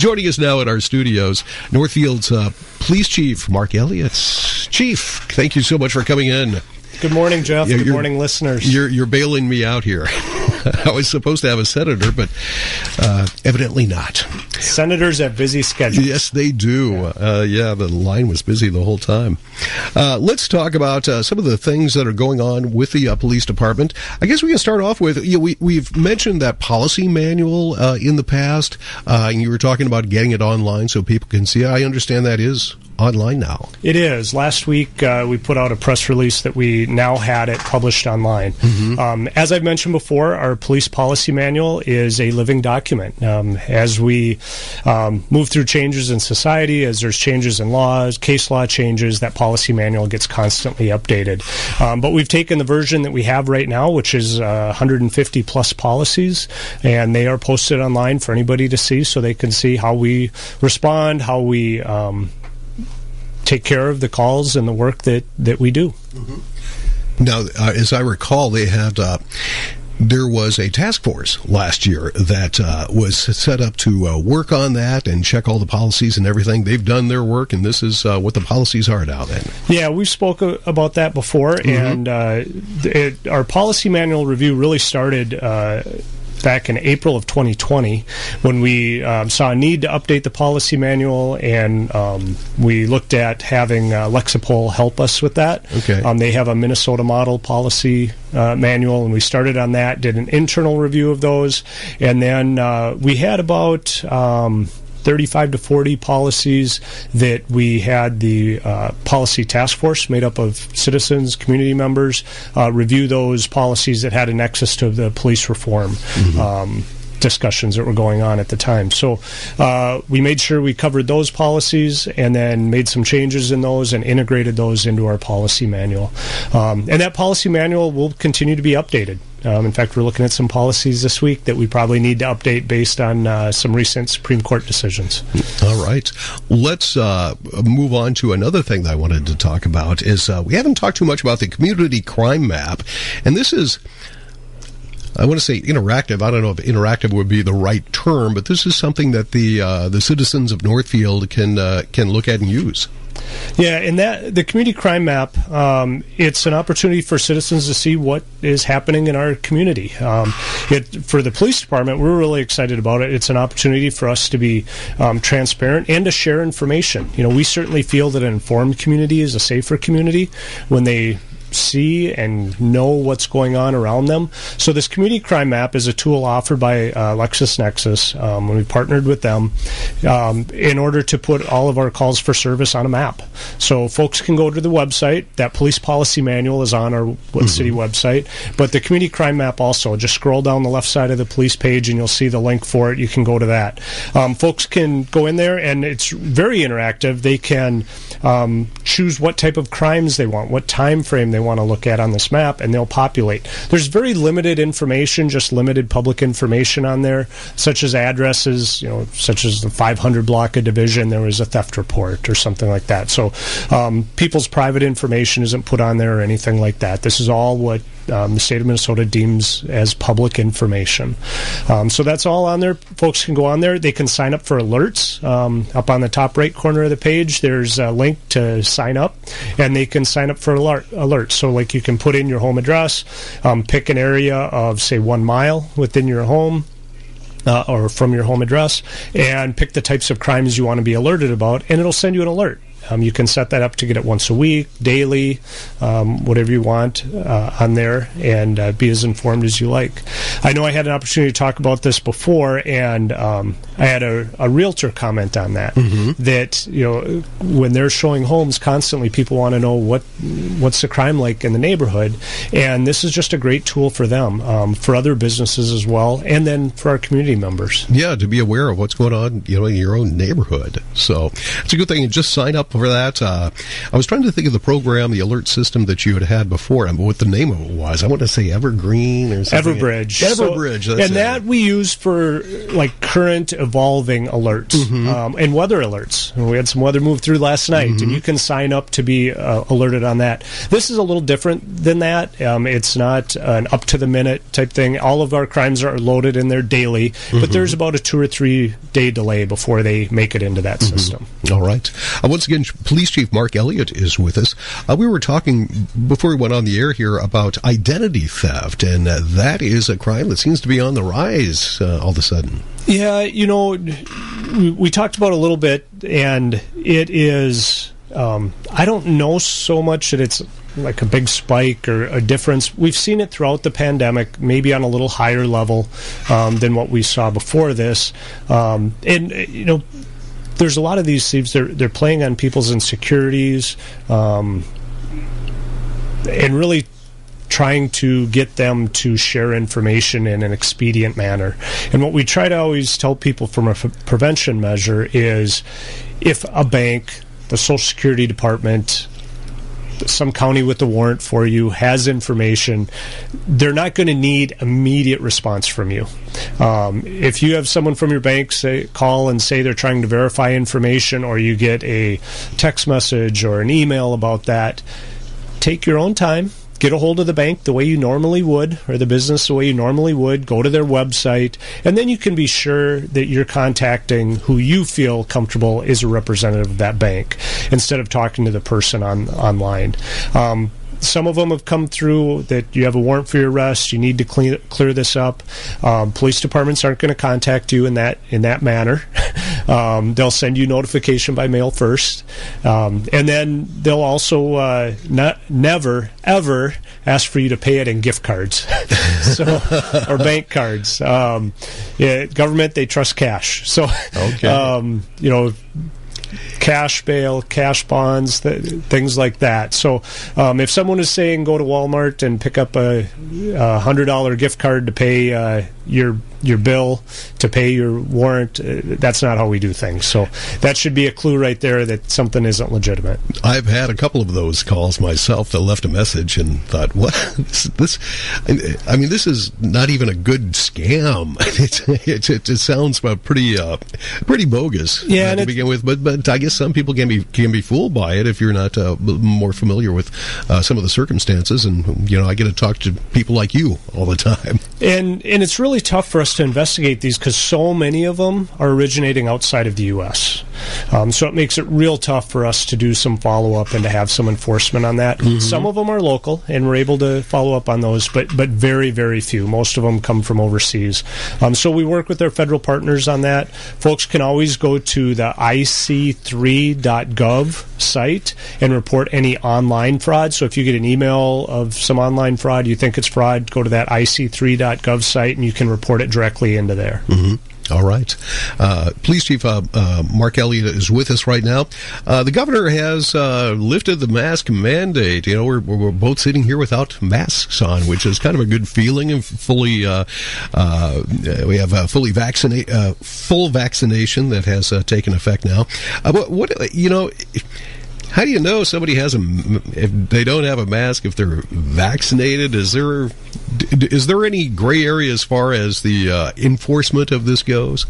Joining us now at our studios, Northfield's uh, police chief, Mark Elliott. Chief, thank you so much for coming in. Good morning, Jeff. Yeah, Good morning, listeners. You're, you're bailing me out here. I was supposed to have a senator, but uh, evidently not. Senators have busy schedules. Yes, they do. Uh, yeah, the line was busy the whole time. Uh, let's talk about uh, some of the things that are going on with the uh, police department. I guess we can start off with you know, we we've mentioned that policy manual uh, in the past, uh, and you were talking about getting it online so people can see. I understand that is online now. It is. Last week, uh, we put out a press release that we now had it published online. Um, as I've mentioned before, our police policy manual is a living document. Um, as we um, move through changes in society, as there's changes in laws, case law changes, that policy manual gets constantly updated. Um, but we've taken the version that we have right now, which is uh, 150 plus policies, and they are posted online for anybody to see so they can see how we respond, how we um, take care of the calls and the work that, that we do. Now, uh, as I recall, they had. Uh, there was a task force last year that uh, was set up to uh, work on that and check all the policies and everything. They've done their work, and this is uh, what the policies are now. Then, Yeah, we've spoke about that before, and uh, it, our policy manual review really started. Back in April of 2020, when we um, saw a need to update the policy manual, and um, we looked at having uh, Lexipol help us with that. Okay. Um, they have a Minnesota model policy uh, manual, and we started on that. Did an internal review of those, and then uh, we had about. Um, 35 to 40 policies that we had the uh, policy task force made up of citizens, community members, uh, review those policies that had a nexus to the police reform. Um, discussions that were going on at the time. So uh, we made sure we covered those policies and then made some changes in those and integrated those into our policy manual. Um, and that policy manual will continue to be updated. Um, in fact, we're looking at some policies this week that we probably need to update based on uh, some recent Supreme Court decisions. all right, let's uh, move on to another thing that I wanted to talk about. Is uh, we haven't talked too much about the community crime map, and this is. I want to say interactive. I don't know if interactive would be the right term, but this is something that the uh, the citizens of Northfield can uh, can look at and use. Yeah, and that the community crime map, um, it's an opportunity for citizens to see what is happening in our community. Um, it, for the police department, we're really excited about it. It's an opportunity for us to be um, transparent and to share information. You know, we certainly feel that an informed community is a safer community when they see and know what's going on around them. So this community crime map is a tool offered by uh, LexisNexis. Um, when we partnered with them um, in order to put all of our calls for service on a map. So folks can go to the website. That police policy manual is on our what city website, but the community crime map also. Just scroll down the left side of the police page and you'll see the link for it. You can go to that. Um, folks can go in there and it's very interactive. They can um, choose what type of crimes they want, what time frame they want to look at on this map, and they'll populate. There's very limited information, just limited public information on there, such as addresses, you know, such as the 500 block of division, there was a theft report or something like that. So um, people's private information isn't put on there or anything like that. This is all what um, the state of Minnesota deems as public information. Um, so that's all on there. Folks can go on there. They can sign up for alerts. Um, up on the top right corner of the page, there's a link to sign up, and they can sign up for alert, alerts. So, like, you can put in your home address, um, pick an area of, say, one mile within your home. Uh, or from your home address, and pick the types of crimes you want to be alerted about, and it'll send you an alert. Um, you can set that up to get it once a week, daily, um, whatever you want uh, on there, and uh, be as informed as you like. I know I had an opportunity to talk about this before, and um, I had a, a realtor comment on that. That you know, when they're showing homes constantly, people want to know what what's the crime like in the neighborhood, and this is just a great tool for them, um, for other businesses as well, and then for our community members. Yeah, to be aware of what's going on, you know, in your own neighborhood. So it's a good thing. And just sign up up for that. Uh, I was trying to think of the program, the alert system that you had had before, and what the name of it was. I want to say Evergreen or something. Everbridge. Everbridge. So, and it. that we use for like current evolving alerts mm-hmm. um, and weather alerts. We had some weather move through last night, mm-hmm. and you can sign up to be uh, alerted on that. This is a little different than that. Um, it's not an up to the minute type thing. All of our crimes are loaded in there daily, mm-hmm. but there's about a two or three day delay before they make it into that mm-hmm. system. All right. Uh, once again, Police Chief Mark Elliott is with us. Uh, we were talking before we went on the air here about identity theft, and uh, that is a crime that seems to be on the rise uh, all of a sudden. Yeah, you know, we, talked about a little bit, and it is. Um, I don't know so much that it's like a big spike or a difference. We've seen it throughout the pandemic, maybe on a little higher level um, than what we saw before this. Um, and you know, there's a lot of these thieves. They're they're playing on people's insecurities, um, and really trying to get them to share information in an expedient manner. And what we try to always tell people from a f- prevention measure is if a bank, the Social Security Department, some county with a warrant for you has information, they're not going to need immediate response from you. Um, if you have someone from your bank say call and say they're trying to verify information, or you get a text message or an email about that, take your own time get a hold of the bank the way you normally would, or the business the way you normally would. Go to their website, and then you can be sure that you're contacting who you feel comfortable is a representative of that bank instead of talking to the person on online. Um, some of them have come through that you have a warrant for your arrest. You need to clean, clear this up. Um, police departments aren't going to contact you in that in that manner. um, they'll send you notification by mail first, um, and then they'll also uh, not never ever ask for you to pay it in gift cards, so or bank cards. Um, yeah, government they trust cash, so okay. Um, you know cash bail, cash bonds, th- things like that. So um, if someone is saying go to Walmart and pick up a, a hundred dollar gift card to pay uh, your your bill to pay your warrant. Uh, that's not how we do things. So that should be a clue right there that something isn't legitimate. I've had a couple of those calls myself that left a message and thought, "What this? this I mean, this is not even a good scam. it, it, it sounds pretty uh, pretty bogus yeah, uh, to begin with. But but I guess some people can be can be fooled by it if you're not uh, more familiar with uh, some of the circumstances. And you know, I get to talk to people like you all the time. And and it's really tough for us to investigate these because so many of them are originating outside of the U.S. Um, so it makes it real tough for us to do some follow up and to have some enforcement on that. Mm-hmm. Some of them are local, and we're able to follow up on those, but but very very few. Most of them come from overseas. Um, so we work with our federal partners on that. Folks can always go to the ic3.gov site and report any online fraud. So if you get an email of some online fraud, you think it's fraud, go to that ic3.gov site and you can report it directly into there. Mm-hmm. All right. Uh, Police Chief uh, uh, Mark Elliott is with us right now. Uh, the governor has uh, lifted the mask mandate. You know, we're, we're both sitting here without masks on, which is kind of a good feeling. And fully, uh, we have a fully vaccinate, full vaccination that has taken effect now. what you know. How do you know somebody has a if they don't have a mask if they're vaccinated? Is there is there any gray area as far as the uh, enforcement of this goes?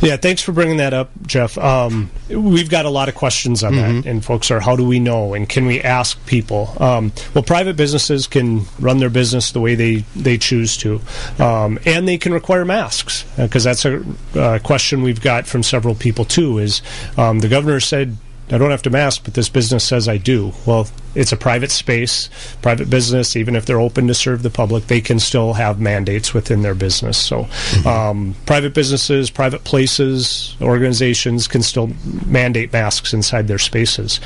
Yeah, thanks for bringing that up, Jeff. Um, we've got a lot of questions on mm-hmm. that, and folks are, how do we know, and can we ask people? Um, well, private businesses can run their business the way they, they choose to, um, and they can require masks because uh, that's a uh, question we've got from several people too. Is um, the governor said I don't have to mask, but this business says I do. Well, it's a private space, private business. Even if they're open to serve the public, they can still have mandates within their business. So, mm-hmm. um, private businesses, private places, organizations can still mandate masks inside their spaces.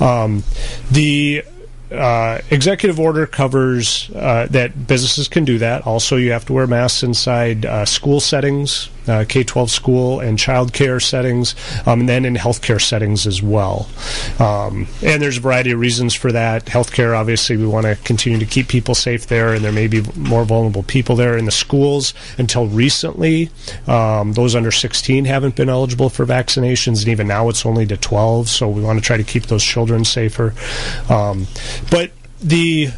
Um, the uh, executive order covers uh, that businesses can do that. Also, you have to wear masks inside uh, school settings, uh, K 12 school and child care settings, um, and then in healthcare settings as well. Um, and there's a variety of reasons for that. Healthcare, obviously, we want to continue to keep people safe there, and there may be more vulnerable people there. In the schools, until recently, um, those under 16 haven't been eligible for vaccinations, and even now it's only to 12, so we want to try to keep those children safer. Um, but the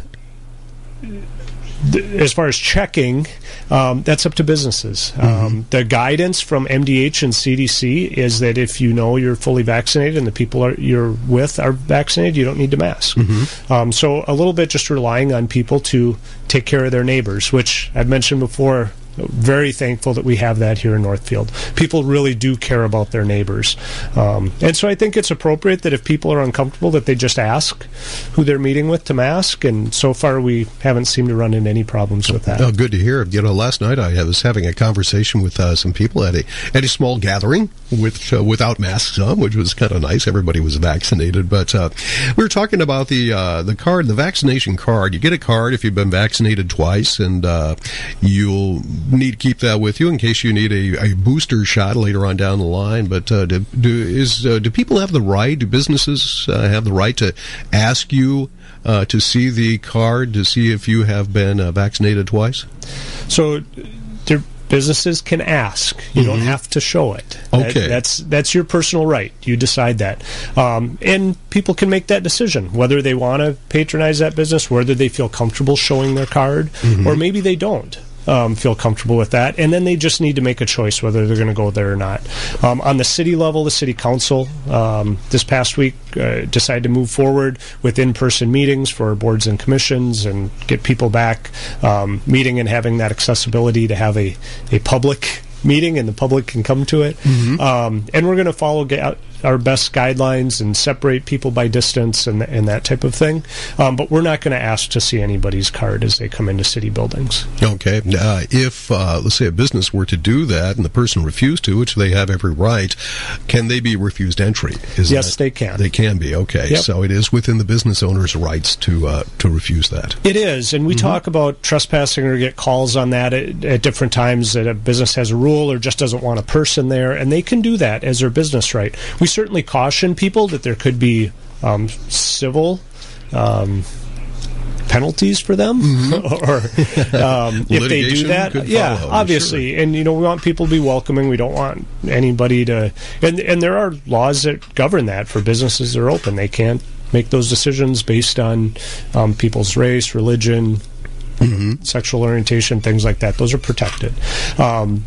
as far as checking, um, that's up to businesses. Mm-hmm. Um, the guidance from MDH and CDC is that if you know you're fully vaccinated and the people are, you're with are vaccinated, you don't need to mask. Mm-hmm. Um, so a little bit just relying on people to take care of their neighbors, which I've mentioned before very thankful that we have that here in Northfield. People really do care about their neighbors, um, and so I think it's appropriate that if people are uncomfortable, that they just ask who they're meeting with to mask. And so far, we haven't seemed to run into any problems with that. Oh, good to hear. You know, last night I was having a conversation with uh, some people at a at a small gathering with uh, without masks on, which was kind of nice. Everybody was vaccinated, but uh, we were talking about the uh, the card, the vaccination card. You get a card if you've been vaccinated twice, and uh, you'll need to keep that with you in case you need a, a booster shot later on down the line. But uh, do, do, is uh, do people have the right? Do businesses uh, have the right to ask you uh, to see the card to see if you have been uh, vaccinated twice? So. Businesses can ask. You mm-hmm. don't have to show it. Okay, that, that's that's your personal right. You decide that, um, and people can make that decision whether they want to patronize that business, whether they feel comfortable showing their card, mm-hmm. or maybe they don't um, feel comfortable with that. And then they just need to make a choice whether they're going to go there or not. Um, on the city level, the city council um, this past week uh, decided to move forward with in person meetings for boards and commissions and get people back um, meeting and having that accessibility to have a, a public meeting and the public can come to it. Mm-hmm. Um, and we're going to follow our best guidelines and separate people by distance and, and that type of thing. Um, but we're not going to ask to see anybody's card as they come into city buildings. Okay. Uh, if, uh, let's say, a business were to do that and the person refused to, which they have every right, can they be refused entry? Is yes, that, they can. They can be. Okay. Yep. So it is within the business owner's rights to uh, to refuse that. It is. And we mm-hmm. talk about trespassing or get calls on that at, at different times that a business has a rule or just doesn't want a person there, and they can do that as their business right. We certainly caution people that there could be um, civil. Um, penalties for them mm-hmm. or um, if they do that yeah follow, obviously sure. and you know we want people to be welcoming we don't want anybody to and and there are laws that govern that for businesses that are open they can't make those decisions based on um, people's race religion mm-hmm. sexual orientation things like that those are protected um,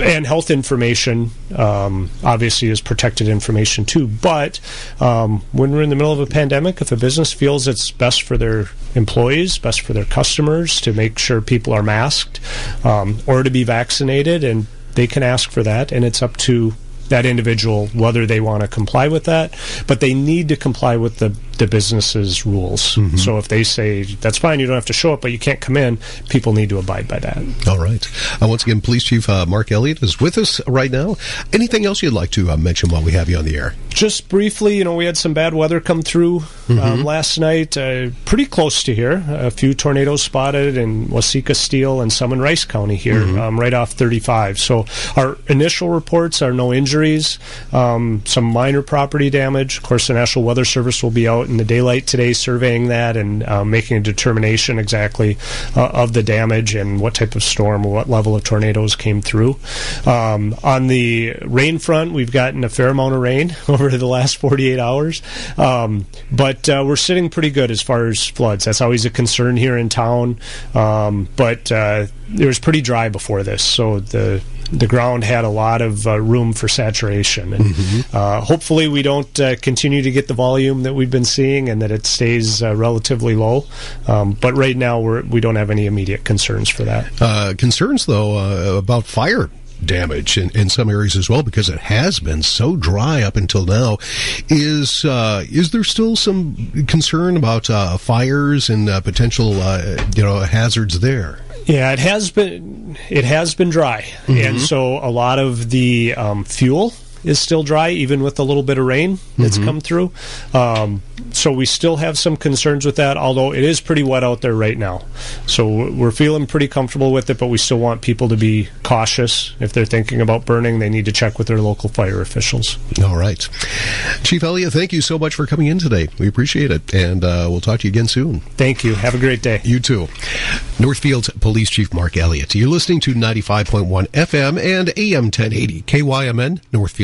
and health information um, obviously is protected information too. But um, when we're in the middle of a pandemic, if a business feels it's best for their employees, best for their customers to make sure people are masked um, or to be vaccinated, and they can ask for that, and it's up to that individual whether they want to comply with that, but they need to comply with the, the business's rules. Mm-hmm. So if they say that's fine, you don't have to show up, but you can't come in, people need to abide by that. All right. Uh, once again, Police Chief uh, Mark Elliott is with us right now. Anything else you'd like to uh, mention while we have you on the air? Just briefly, you know, we had some bad weather come through um, mm-hmm. um, last night, uh, pretty close to here. A few tornadoes spotted in Waseca, Steele, and some in Rice County here, mm-hmm. um, right off 35. So our initial reports are no injuries injuries, um, some minor property damage. Of course, the National Weather Service will be out in the daylight today surveying that and uh, making a determination exactly uh, of the damage and what type of storm or what level of tornadoes came through. Um, on the rain front, we've gotten a fair amount of rain over the last 48 hours, um, but uh, we're sitting pretty good as far as floods. That's always a concern here in town, um, but uh, it was pretty dry before this, so the the ground had a lot of uh, room for saturation. And mm-hmm. uh, hopefully, we don't uh, continue to get the volume that we've been seeing, and that it stays uh, relatively low. Um, but right now, we're, we don't have any immediate concerns for that. Uh, concerns, though, uh, about fire damage in, in some areas as well because it has been so dry up until now. Is uh, is there still some concern about uh, fires and uh, potential you know hazards there? Yeah, it has been it has been dry, mm-hmm. and so a lot of the um, fuel is still dry, even with a little bit of rain that's come through. Um, so we still have some concerns with that, although it is pretty wet out there right now. So we're feeling pretty comfortable with it, but we still want people to be cautious. If they're thinking about burning, they need to check with their local fire officials. All right. Chief Elliott, thank you so much for coming in today. We appreciate it. And uh, we'll talk to you again soon. Thank you. Have a great day. You too. Northfield Police Chief Mark Elliott. You're listening to 95.1 FM and AM 1080 KYMN, Northfield.